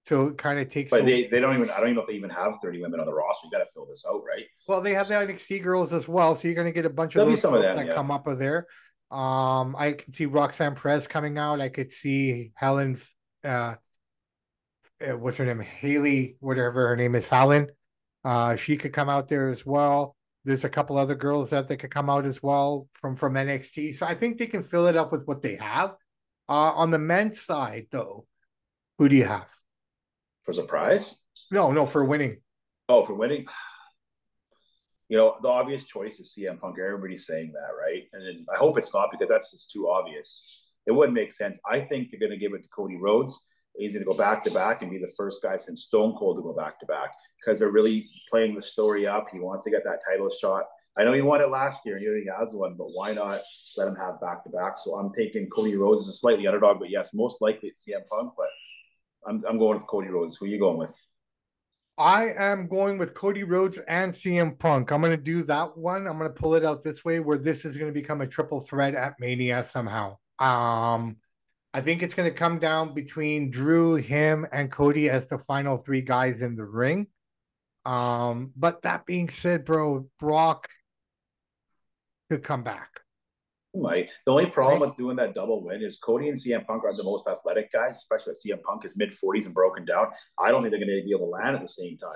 So it kind of takes. But they, they don't even. I don't even know if they even have thirty women on the roster. You got to fill this out, right? Well, they have the NXT girls as well, so you're going to get a bunch of There'll those some of them, that yeah. come up of there. Um, I can see Roxanne Perez coming out. I could see Helen, uh, uh, what's her name? Haley, whatever her name is, Fallon. Uh, she could come out there as well. There's a couple other girls that they could come out as well from from NXT. So I think they can fill it up with what they have. Uh, on the men's side, though, who do you have for surprise? No, no, for winning. Oh, for winning you know, the obvious choice is CM Punk. Everybody's saying that, right? And I hope it's not because that's just too obvious. It wouldn't make sense. I think they're going to give it to Cody Rhodes. He's going to go back to back and be the first guy since Stone Cold to go back to back because they're really playing the story up. He wants to get that title shot. I know he won it last year and he already has one, but why not let him have back to back? So I'm taking Cody Rhodes as a slightly underdog, but yes, most likely it's CM Punk, but I'm, I'm going with Cody Rhodes. Who are you going with? I am going with Cody Rhodes and CM Punk. I'm going to do that one. I'm going to pull it out this way where this is going to become a triple threat at Mania somehow. Um, I think it's going to come down between Drew, him, and Cody as the final three guys in the ring. Um, but that being said, bro, Brock could come back might. The only problem with doing that double win is Cody and CM Punk are the most athletic guys, especially that CM Punk is mid 40s and broken down. I don't think they're going to be able to land at the same time.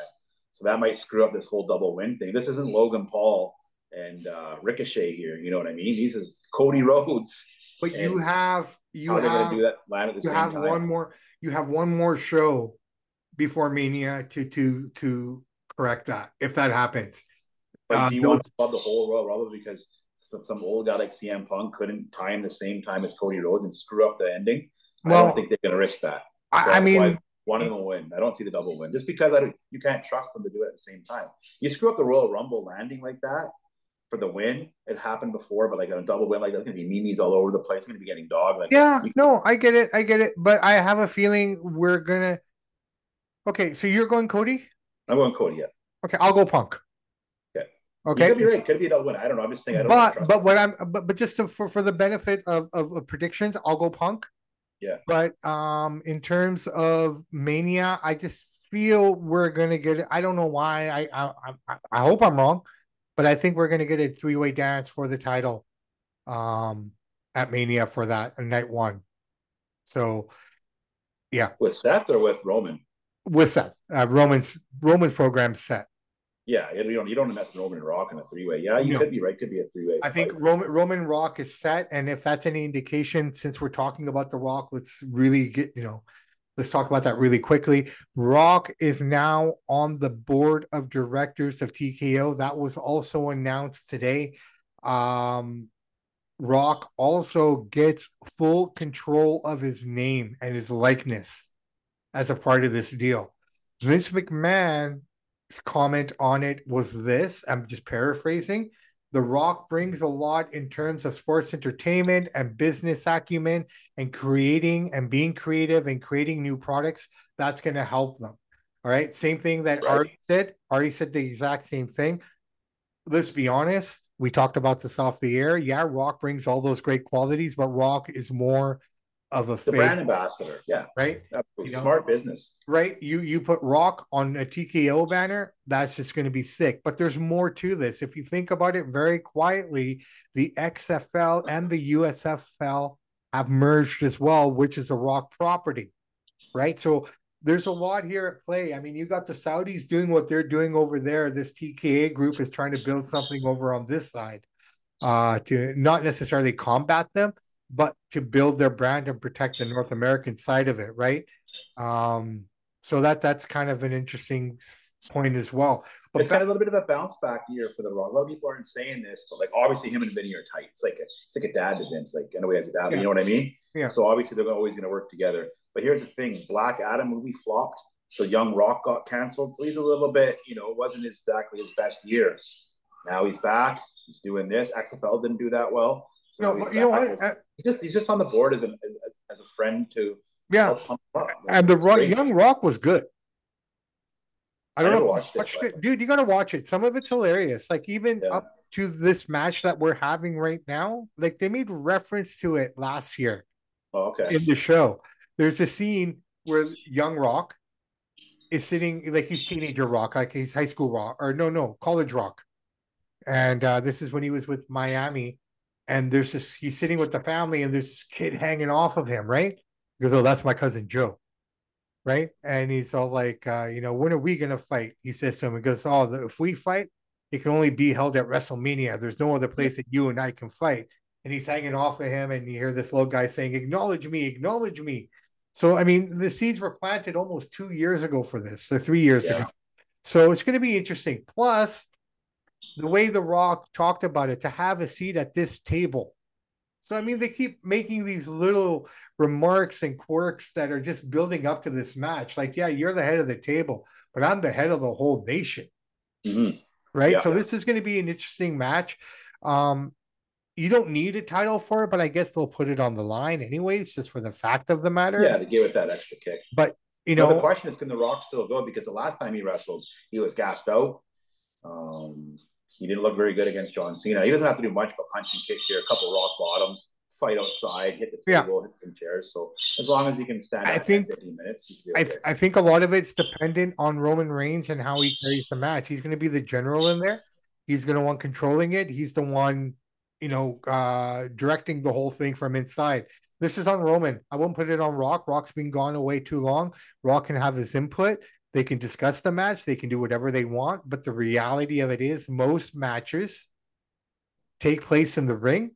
So that might screw up this whole double win thing. This isn't Logan Paul and uh, Ricochet here. You know what I mean? These is Cody Rhodes. But you have you have do that land at the you same have time. one more you have one more show before Mania to to to correct that if that happens. But uh, do you those, want to club the whole Royal Rumble because some old guy like CM Punk couldn't time the same time as Cody Rhodes and screw up the ending. Well, I don't think they're going to risk that. I, I mean, one of them will win. I don't see the double win just because I don't, you can't trust them to do it at the same time. You screw up the Royal Rumble landing like that for the win. It happened before, but like a double win, like there's going to be memes all over the place. It's going to be getting dog. Like yeah, no, I get it, I get it, but I have a feeling we're gonna. Okay, so you're going Cody. I'm going Cody. Yeah. Okay, I'll go Punk. Okay, you could be right. Could be a win. I don't know. I'm just saying. I don't but but what I'm but but just to, for for the benefit of, of, of predictions, I'll go Punk. Yeah. But um, in terms of Mania, I just feel we're gonna get it. I don't know why. I I I, I hope I'm wrong, but I think we're gonna get a three way dance for the title, um, at Mania for that night one. So, yeah. With Seth or with Roman? With Seth, uh, Roman's Roman's program set. Yeah, you don't you don't mess with Roman and Rock in a three way. Yeah, you no. could be right. Could be a three way. I think Roman Roman Rock is set, and if that's any indication, since we're talking about the Rock, let's really get you know, let's talk about that really quickly. Rock is now on the board of directors of TKO. That was also announced today. Um, Rock also gets full control of his name and his likeness as a part of this deal. Vince McMahon comment on it was this I'm just paraphrasing. The Rock brings a lot in terms of sports entertainment and business acumen and creating and being creative and creating new products. That's going to help them. All right. Same thing that right. Artie said. Artie said the exact same thing. Let's be honest. We talked about this off the air. Yeah, Rock brings all those great qualities, but Rock is more of a the brand ambassador. Yeah, right. You know, Smart business. Right. You you put Rock on a TKO banner, that's just going to be sick. But there's more to this. If you think about it very quietly, the XFL and the USFL have merged as well, which is a Rock property. Right. So there's a lot here at play. I mean, you got the Saudis doing what they're doing over there. This TKO group is trying to build something over on this side uh, to not necessarily combat them, but to build their brand and protect the North American side of it, right? Um, so that that's kind of an interesting point as well. But it's kind of a little bit of a bounce back year for the Rock. A lot of people aren't saying this, but like obviously him and Vinny are tight. It's like a, it's like a dad to Vince. Like I know he has a dad, yeah. you know what I mean? Yeah. So obviously they're always going to work together. But here's the thing: Black Adam movie flopped, so Young Rock got canceled. So he's a little bit, you know, it wasn't exactly his best year. Now he's back. He's doing this. XFL didn't do that well. So no, you know what? He's just he's just on the board as a as, as a friend to yeah. And the rock, Young Rock was good. I don't I know. Watched it, it, dude. You gotta watch it. Some of it's hilarious. Like even yeah. up to this match that we're having right now, like they made reference to it last year. Oh, okay. In the show, there's a scene where Young Rock is sitting like he's teenager Rock, like he's high school Rock, or no, no, college Rock. And uh, this is when he was with Miami, and there's this. He's sitting with the family, and there's this kid hanging off of him, right? He goes, "Oh, that's my cousin Joe." right? And he's all like, uh, you know, when are we gonna fight? He says to him, he goes, Oh, if we fight, it can only be held at WrestleMania. There's no other place that you and I can fight. And he's hanging off of him, and you hear this little guy saying, Acknowledge me, acknowledge me. So I mean, the seeds were planted almost two years ago for this, so three years yeah. ago. So it's going to be interesting. Plus, the way The Rock talked about it, to have a seat at this table. So I mean, they keep making these little remarks and quirks that are just building up to this match. Like, yeah, you're the head of the table, but I'm the head of the whole nation. Mm-hmm. Right. Yeah. So this is going to be an interesting match. Um, you don't need a title for it, but I guess they'll put it on the line anyways, just for the fact of the matter. Yeah, to give it that extra kick. But you know, the question is, can The Rock still go? Because the last time he wrestled, he was gassed out. Um, he didn't look very good against John Cena. He doesn't have to do much but punch and kick here, a couple rock bottoms fight outside, hit the table, yeah. hit some chairs. So as long as he can stand, I think 15 minutes. I, th- I think a lot of it's dependent on Roman Reigns and how he carries the match. He's going to be the general in there. He's going to want controlling it. He's the one, you know, uh, directing the whole thing from inside. This is on Roman. I won't put it on Rock. Rock's been gone away too long. Rock can have his input. They can discuss the match. They can do whatever they want. But the reality of it is, most matches take place in the ring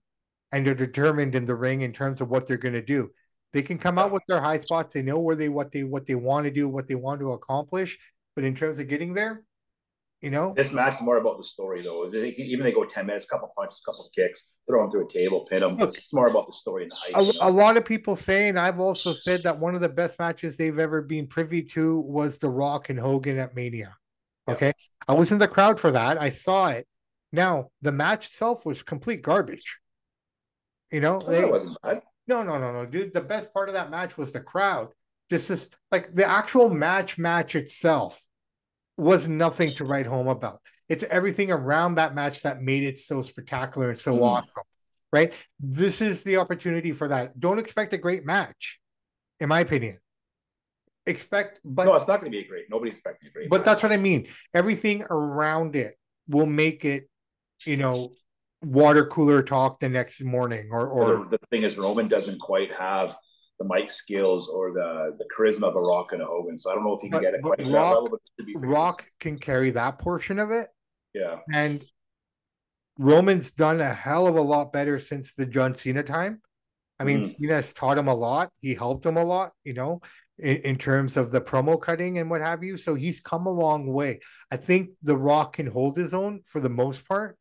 and they're determined in the ring in terms of what they're going to do. They can come out with their high spots. They know where they what they what they want to do, what they want to accomplish. But in terms of getting there, you know, this match is more about the story, though. They even they go ten minutes, a couple punches, a couple kicks, throw them through a table, pin them. Look, it's more about the story and the hype. A, you know? a lot of people saying I've also said that one of the best matches they've ever been privy to was The Rock and Hogan at Mania. Okay, I was in the crowd for that. I saw it. Now the match itself was complete garbage. You know, they, that wasn't bad. No, no, no, no, dude. The best part of that match was the crowd. Just this, like the actual match, match itself was nothing to write home about. It's everything around that match that made it so spectacular and so mm. awesome. Right? This is the opportunity for that. Don't expect a great match, in my opinion. Expect, but no, it's not going to be a great. Nobody's expecting a great. But match. that's what I mean. Everything around it will make it, you know, water cooler talk the next morning or or the, thing is Roman doesn't quite have the mic skills or the the charisma of a Rock and a Hogan. So I don't know if he can but, get it quite Rock, level, but Rock can carry that portion of it. Yeah. And Roman's done a hell of a lot better since the John Cena time. I mean, mm. Cena's taught him a lot. He helped him a lot, you know, in, in terms of the promo cutting and what have you. So he's come a long way. I think The Rock can hold his own for the most part.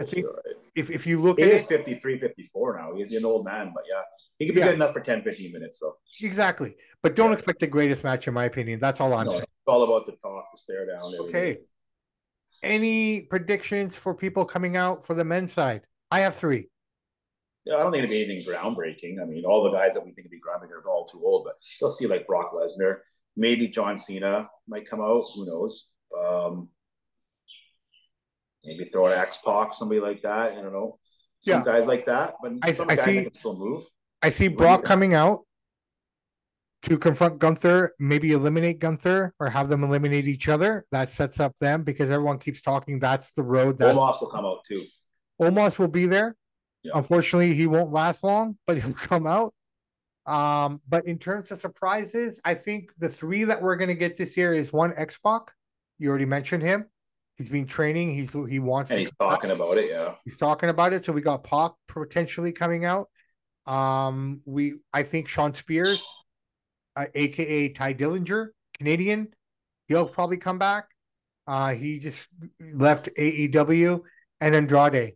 I think right. If, if you look he at is it, 53, 54 now. He's an old man, but yeah, he could be yeah. good enough for 10, 15 minutes. So exactly. But don't expect the greatest match, in my opinion. That's all I'm no, saying. It's all about the talk, the stare down. Okay. Any predictions for people coming out for the men's side? I have three. Yeah, I don't think it'd be anything groundbreaking. I mean, all the guys that we think would be groundbreaking are all too old, but you'll see like Brock Lesnar, maybe John Cena might come out. Who knows? Um, maybe throw an X Pac, somebody like that. I don't know. Some yeah. guys like that, but I, I see. still move. I see Brock coming out to confront Gunther, maybe eliminate Gunther or have them eliminate each other. That sets up them because everyone keeps talking. That's the road. That Omos will come out too. Omos will be there. Yeah. Unfortunately, he won't last long, but he'll come out. Um, but in terms of surprises, I think the three that we're going to get this year is one X Pac. You already mentioned him. He's been training. He's he wants. And he's talking out. about it. Yeah, he's talking about it. So we got Pac potentially coming out. Um, we I think Shawn Spears, uh, aka Tye Dillinger, Canadian, he'll probably come back. Uh, he just left AEW and Andrade.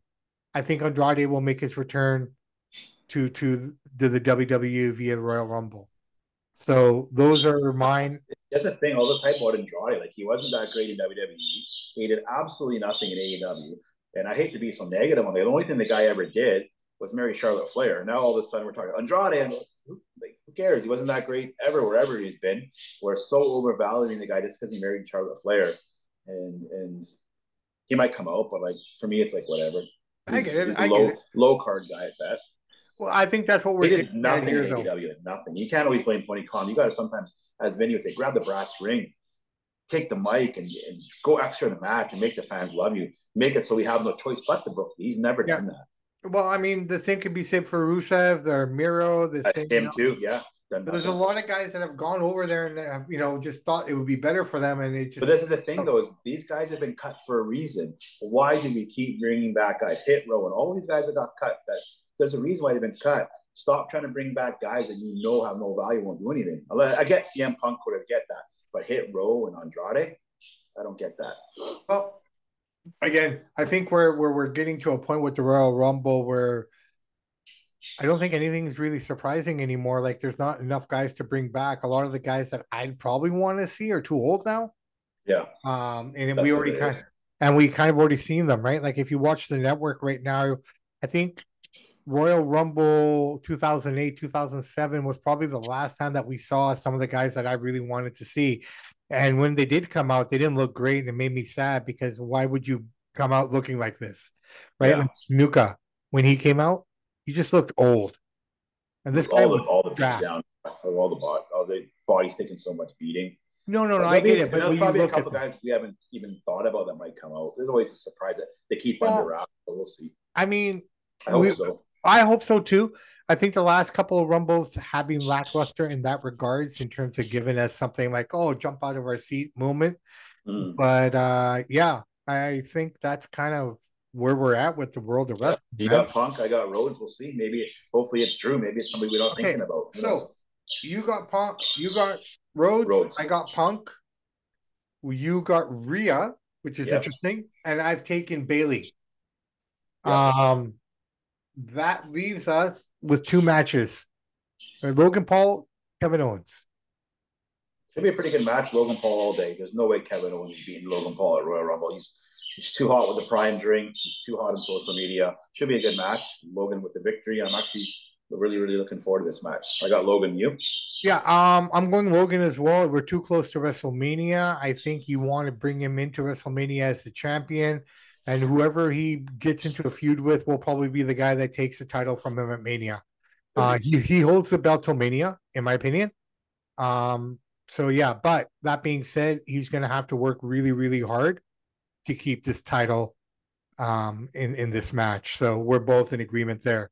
I think Andrade will make his return to to the, the WWE via Royal Rumble. So those are mine. That's the thing. All this hype about Andrade, like he wasn't that great in WWE. He did absolutely nothing in AEW. And I hate to be so negative on it. The only thing the guy ever did was marry Charlotte Flair. Now all of a sudden we're talking Andrade, and who, like, who cares? He wasn't that great ever wherever he's been. We're so overvaluing the guy just because he married Charlotte Flair, and and he might come out, but like for me, it's like whatever. He's, I get it. I low, get it. Low card guy at best. Well, I think that's what we're. They did nothing in AEW. Nothing. You can't always blame Tony Khan. You got to sometimes, as Vinny would say, grab the brass ring, take the mic, and, and, go extra in the match and make the fans love you. Make it so we have no choice but to book. He's never yeah. done that. Well, I mean, the same could be said for Rusev or Miro. The same, him you know, too. Yeah. There's a lot of guys that have gone over there and have, you know just thought it would be better for them, and it just. But this is the thing, though: is these guys have been cut for a reason. Why do we keep bringing back guys? Hit Row and all these guys that got cut. That there's a reason why they've been cut. Stop trying to bring back guys that you know have no value, won't do anything. I get CM Punk would have get that, but Hit Row and Andrade, I don't get that. Well, again, I think we're, we're we're getting to a point with the Royal Rumble where I don't think anything's really surprising anymore. Like there's not enough guys to bring back. A lot of the guys that I'd probably want to see are too old now. Yeah. Um, and That's we already kind of, and we kind of already seen them, right? Like if you watch the network right now, I think Royal Rumble 2008, 2007 was probably the last time that we saw some of the guys that I really wanted to see. And when they did come out, they didn't look great. And it made me sad because why would you come out looking like this? Right? Yeah. Like Snuka, when he came out, he just looked old. And this all guy the, was all the down, all the body, all the body's taking so much beating. No, no, no, I get it. But there's probably a couple guys we haven't even thought about that might come out. There's always a surprise that they keep well, under wraps, so we'll see. I mean, I hope we, so. I hope so too. I think the last couple of rumbles have been lackluster in that regards, in terms of giving us something like "oh, jump out of our seat" moment. Mm. But uh, yeah, I think that's kind of where we're at with the world of wrestling. You got Punk, I got Rhodes. We'll see. Maybe, hopefully, it's true. Maybe it's somebody we're not okay. thinking about. so, you got Punk, you got Rhodes, Rhodes. I got Punk. You got Rhea, which is yep. interesting, and I've taken Bayley. Yep. Um, that leaves us with two matches: Logan Paul, Kevin Owens. Should be a pretty good match, Logan Paul all day. There's no way Kevin Owens is beating Logan Paul at Royal Rumble. He's he's too hot with the prime drink. He's too hot on social media. Should be a good match. Logan with the victory. I'm actually really, really looking forward to this match. I got Logan. You? Yeah, um, I'm going Logan as well. We're too close to WrestleMania. I think you want to bring him into WrestleMania as the champion and whoever he gets into a feud with will probably be the guy that takes the title from him at Mania. Uh, he he holds the belt till Mania, in my opinion. Um, so yeah, but that being said, he's going to have to work really, really hard to keep this title um, in in this match. So we're both in agreement there.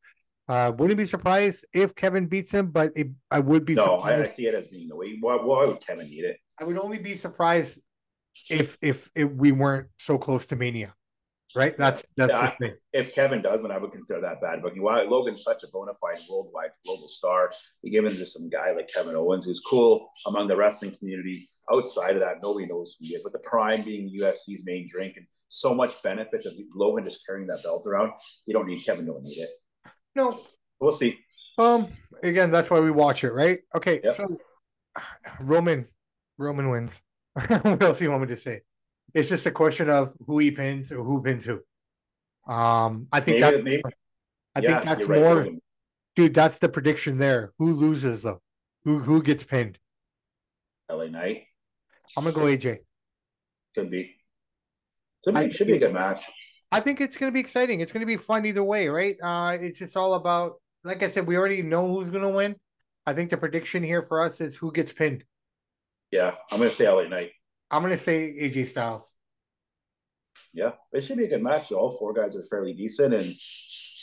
Uh, wouldn't be surprised if Kevin beats him, but it, I would be. Surprised. No, I, I, see it as being the way. Why, why would Kevin need it? I would only be surprised if if, if we weren't so close to Mania right? That's that's yeah, the thing. If Kevin does, then I would consider that bad booking. Why Logan's such a bona fide worldwide global star. You give him to some guy like Kevin Owens, who's cool among the wrestling community. Outside of that, nobody knows who he is. But the prime being UFC's main drink and so much benefits of Logan just carrying that belt around. You don't need Kevin, don't need it. No. We'll see. Um again, that's why we watch it, right? Okay, yep. so Roman Roman wins. what else do you want me to say? It's just a question of who he pins or who pins who. Um, I think maybe, that maybe. I yeah, think that's more, right, dude. That's the prediction there. Who loses though? Who who gets pinned? LA Knight. I'm gonna go AJ. Could be. Should be, I, should be a good match. I think it's gonna be exciting. It's gonna be fun either way, right? Uh, it's just all about, like I said, we already know who's gonna win. I think the prediction here for us is who gets pinned. Yeah, I'm gonna say LA Knight. I'm going to say AJ Styles. Yeah, it should be a good match. All four guys are fairly decent, and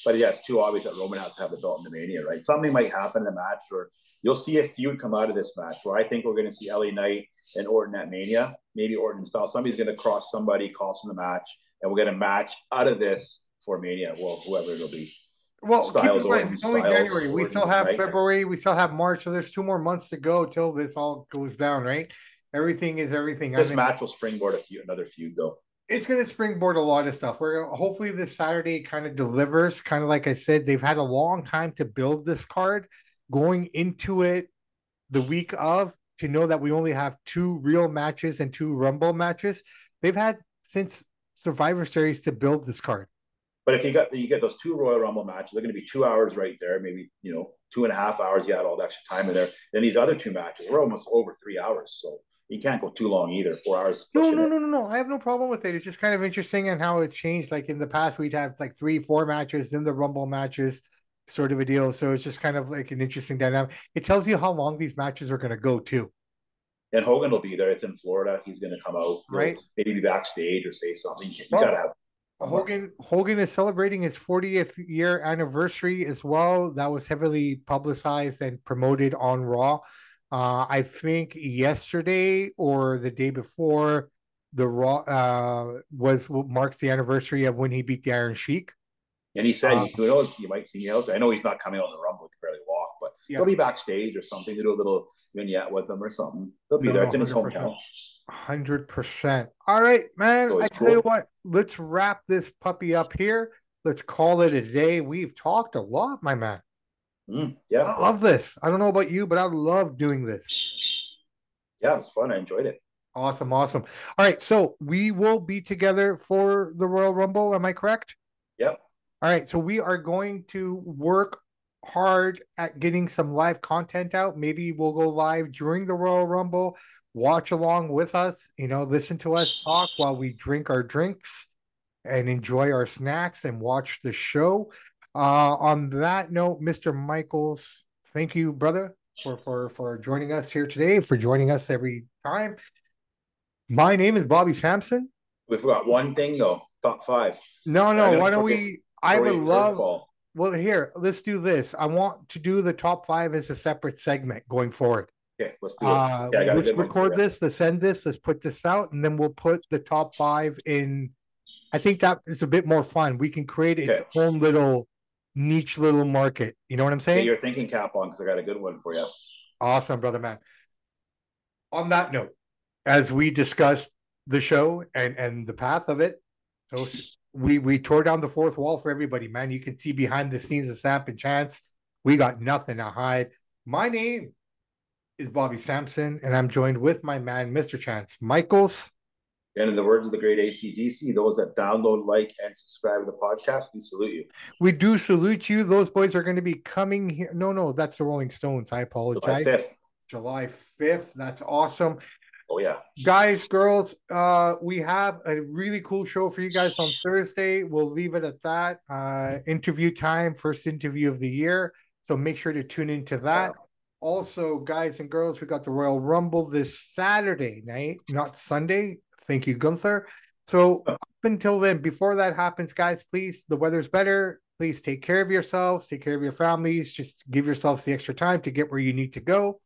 But yeah, it's too obvious that Roman has to have the belt in the Mania, right? Something might happen in the match or you'll see a feud come out of this match where I think we're going to see LA Knight and Orton at Mania, maybe Orton style. Somebody's going to cross somebody, cost in the match, and we're going to match out of this for Mania. Well, whoever it'll be. Well, Styles keep in mind, it's only January. We still have right? February. We still have March. So there's two more months to go till this all goes down, right? Everything is everything. This I mean, match will springboard a few, another feud, though it's going to springboard a lot of stuff. We're hopefully this Saturday kind of delivers. Kind of like I said, they've had a long time to build this card. Going into it the week of to know that we only have two real matches and two Rumble matches. They've had since Survivor Series to build this card. But if you got you get those two Royal Rumble matches, they're going to be two hours right there. Maybe you know two and a half hours. You had all the extra time in there. Then these other two matches, we're almost over three hours. So you can't go too long either. Four hours. No, no, no, no, no. I have no problem with it. It's just kind of interesting and in how it's changed. Like in the past, we'd have like three, four matches in the Rumble matches, sort of a deal. So it's just kind of like an interesting dynamic. It tells you how long these matches are going to go too. And Hogan will be there. It's in Florida. He's going to come out, right? Maybe backstage or say something. You well, gotta have. Hogan Hogan is celebrating his 40th year anniversary as well. That was heavily publicized and promoted on Raw. Uh, I think yesterday or the day before, the Raw uh, was marks the anniversary of when he beat the Iron Sheik. And he said, um, "Who knows? You might see me out there." I know he's not coming on the Rumble; he can barely walk, but yeah. he'll be backstage or something to do a little vignette with them or something. He'll be no, there. It's in his hometown. Hundred percent. All right, man. I tell cool. you what. Let's wrap this puppy up here. Let's call it a day. We've talked a lot, my man. Mm, yeah. I love this. I don't know about you, but I love doing this. Yeah, it was fun. I enjoyed it. Awesome, awesome. All right, so we will be together for the Royal Rumble. Am I correct? Yep. All right, so we are going to work hard at getting some live content out. Maybe we'll go live during the Royal Rumble. Watch along with us, you know, listen to us talk while we drink our drinks and enjoy our snacks and watch the show. Uh, on that note, Mr. Michaels, thank you, brother, for for for joining us here today, for joining us every time. My name is Bobby Sampson. We forgot one thing though. Top five. No, no. Why don't we? I would love. Well, here, let's do this. I want to do the top five as a separate segment going forward. Okay, let's do it. Uh, yeah, let's record this. Let's send this. Let's put this out, and then we'll put the top five in. I think that is a bit more fun. We can create its okay. own little niche little market. You know what I'm saying? Get your thinking cap on because I got a good one for you. Awesome, brother man. On that note, as we discussed the show and and the path of it, so we we tore down the fourth wall for everybody, man. You can see behind the scenes of Samp and Chance. We got nothing to hide. My name is Bobby Sampson, and I'm joined with my man, Mr. Chance Michaels. And in the words of the great ACDC, those that download, like, and subscribe to the podcast, we salute you. We do salute you. Those boys are going to be coming here. No, no, that's the Rolling Stones. I apologize. July 5th. July 5th. That's awesome. Oh, yeah. Guys, girls, uh, we have a really cool show for you guys on Thursday. We'll leave it at that. Uh, interview time, first interview of the year. So make sure to tune into that. Wow. Also, guys and girls, we got the Royal Rumble this Saturday night, not Sunday. Thank you, Gunther. So up until then, before that happens, guys, please, the weather's better. Please take care of yourselves, take care of your families. Just give yourselves the extra time to get where you need to go.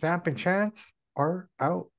Samp and Chance are out.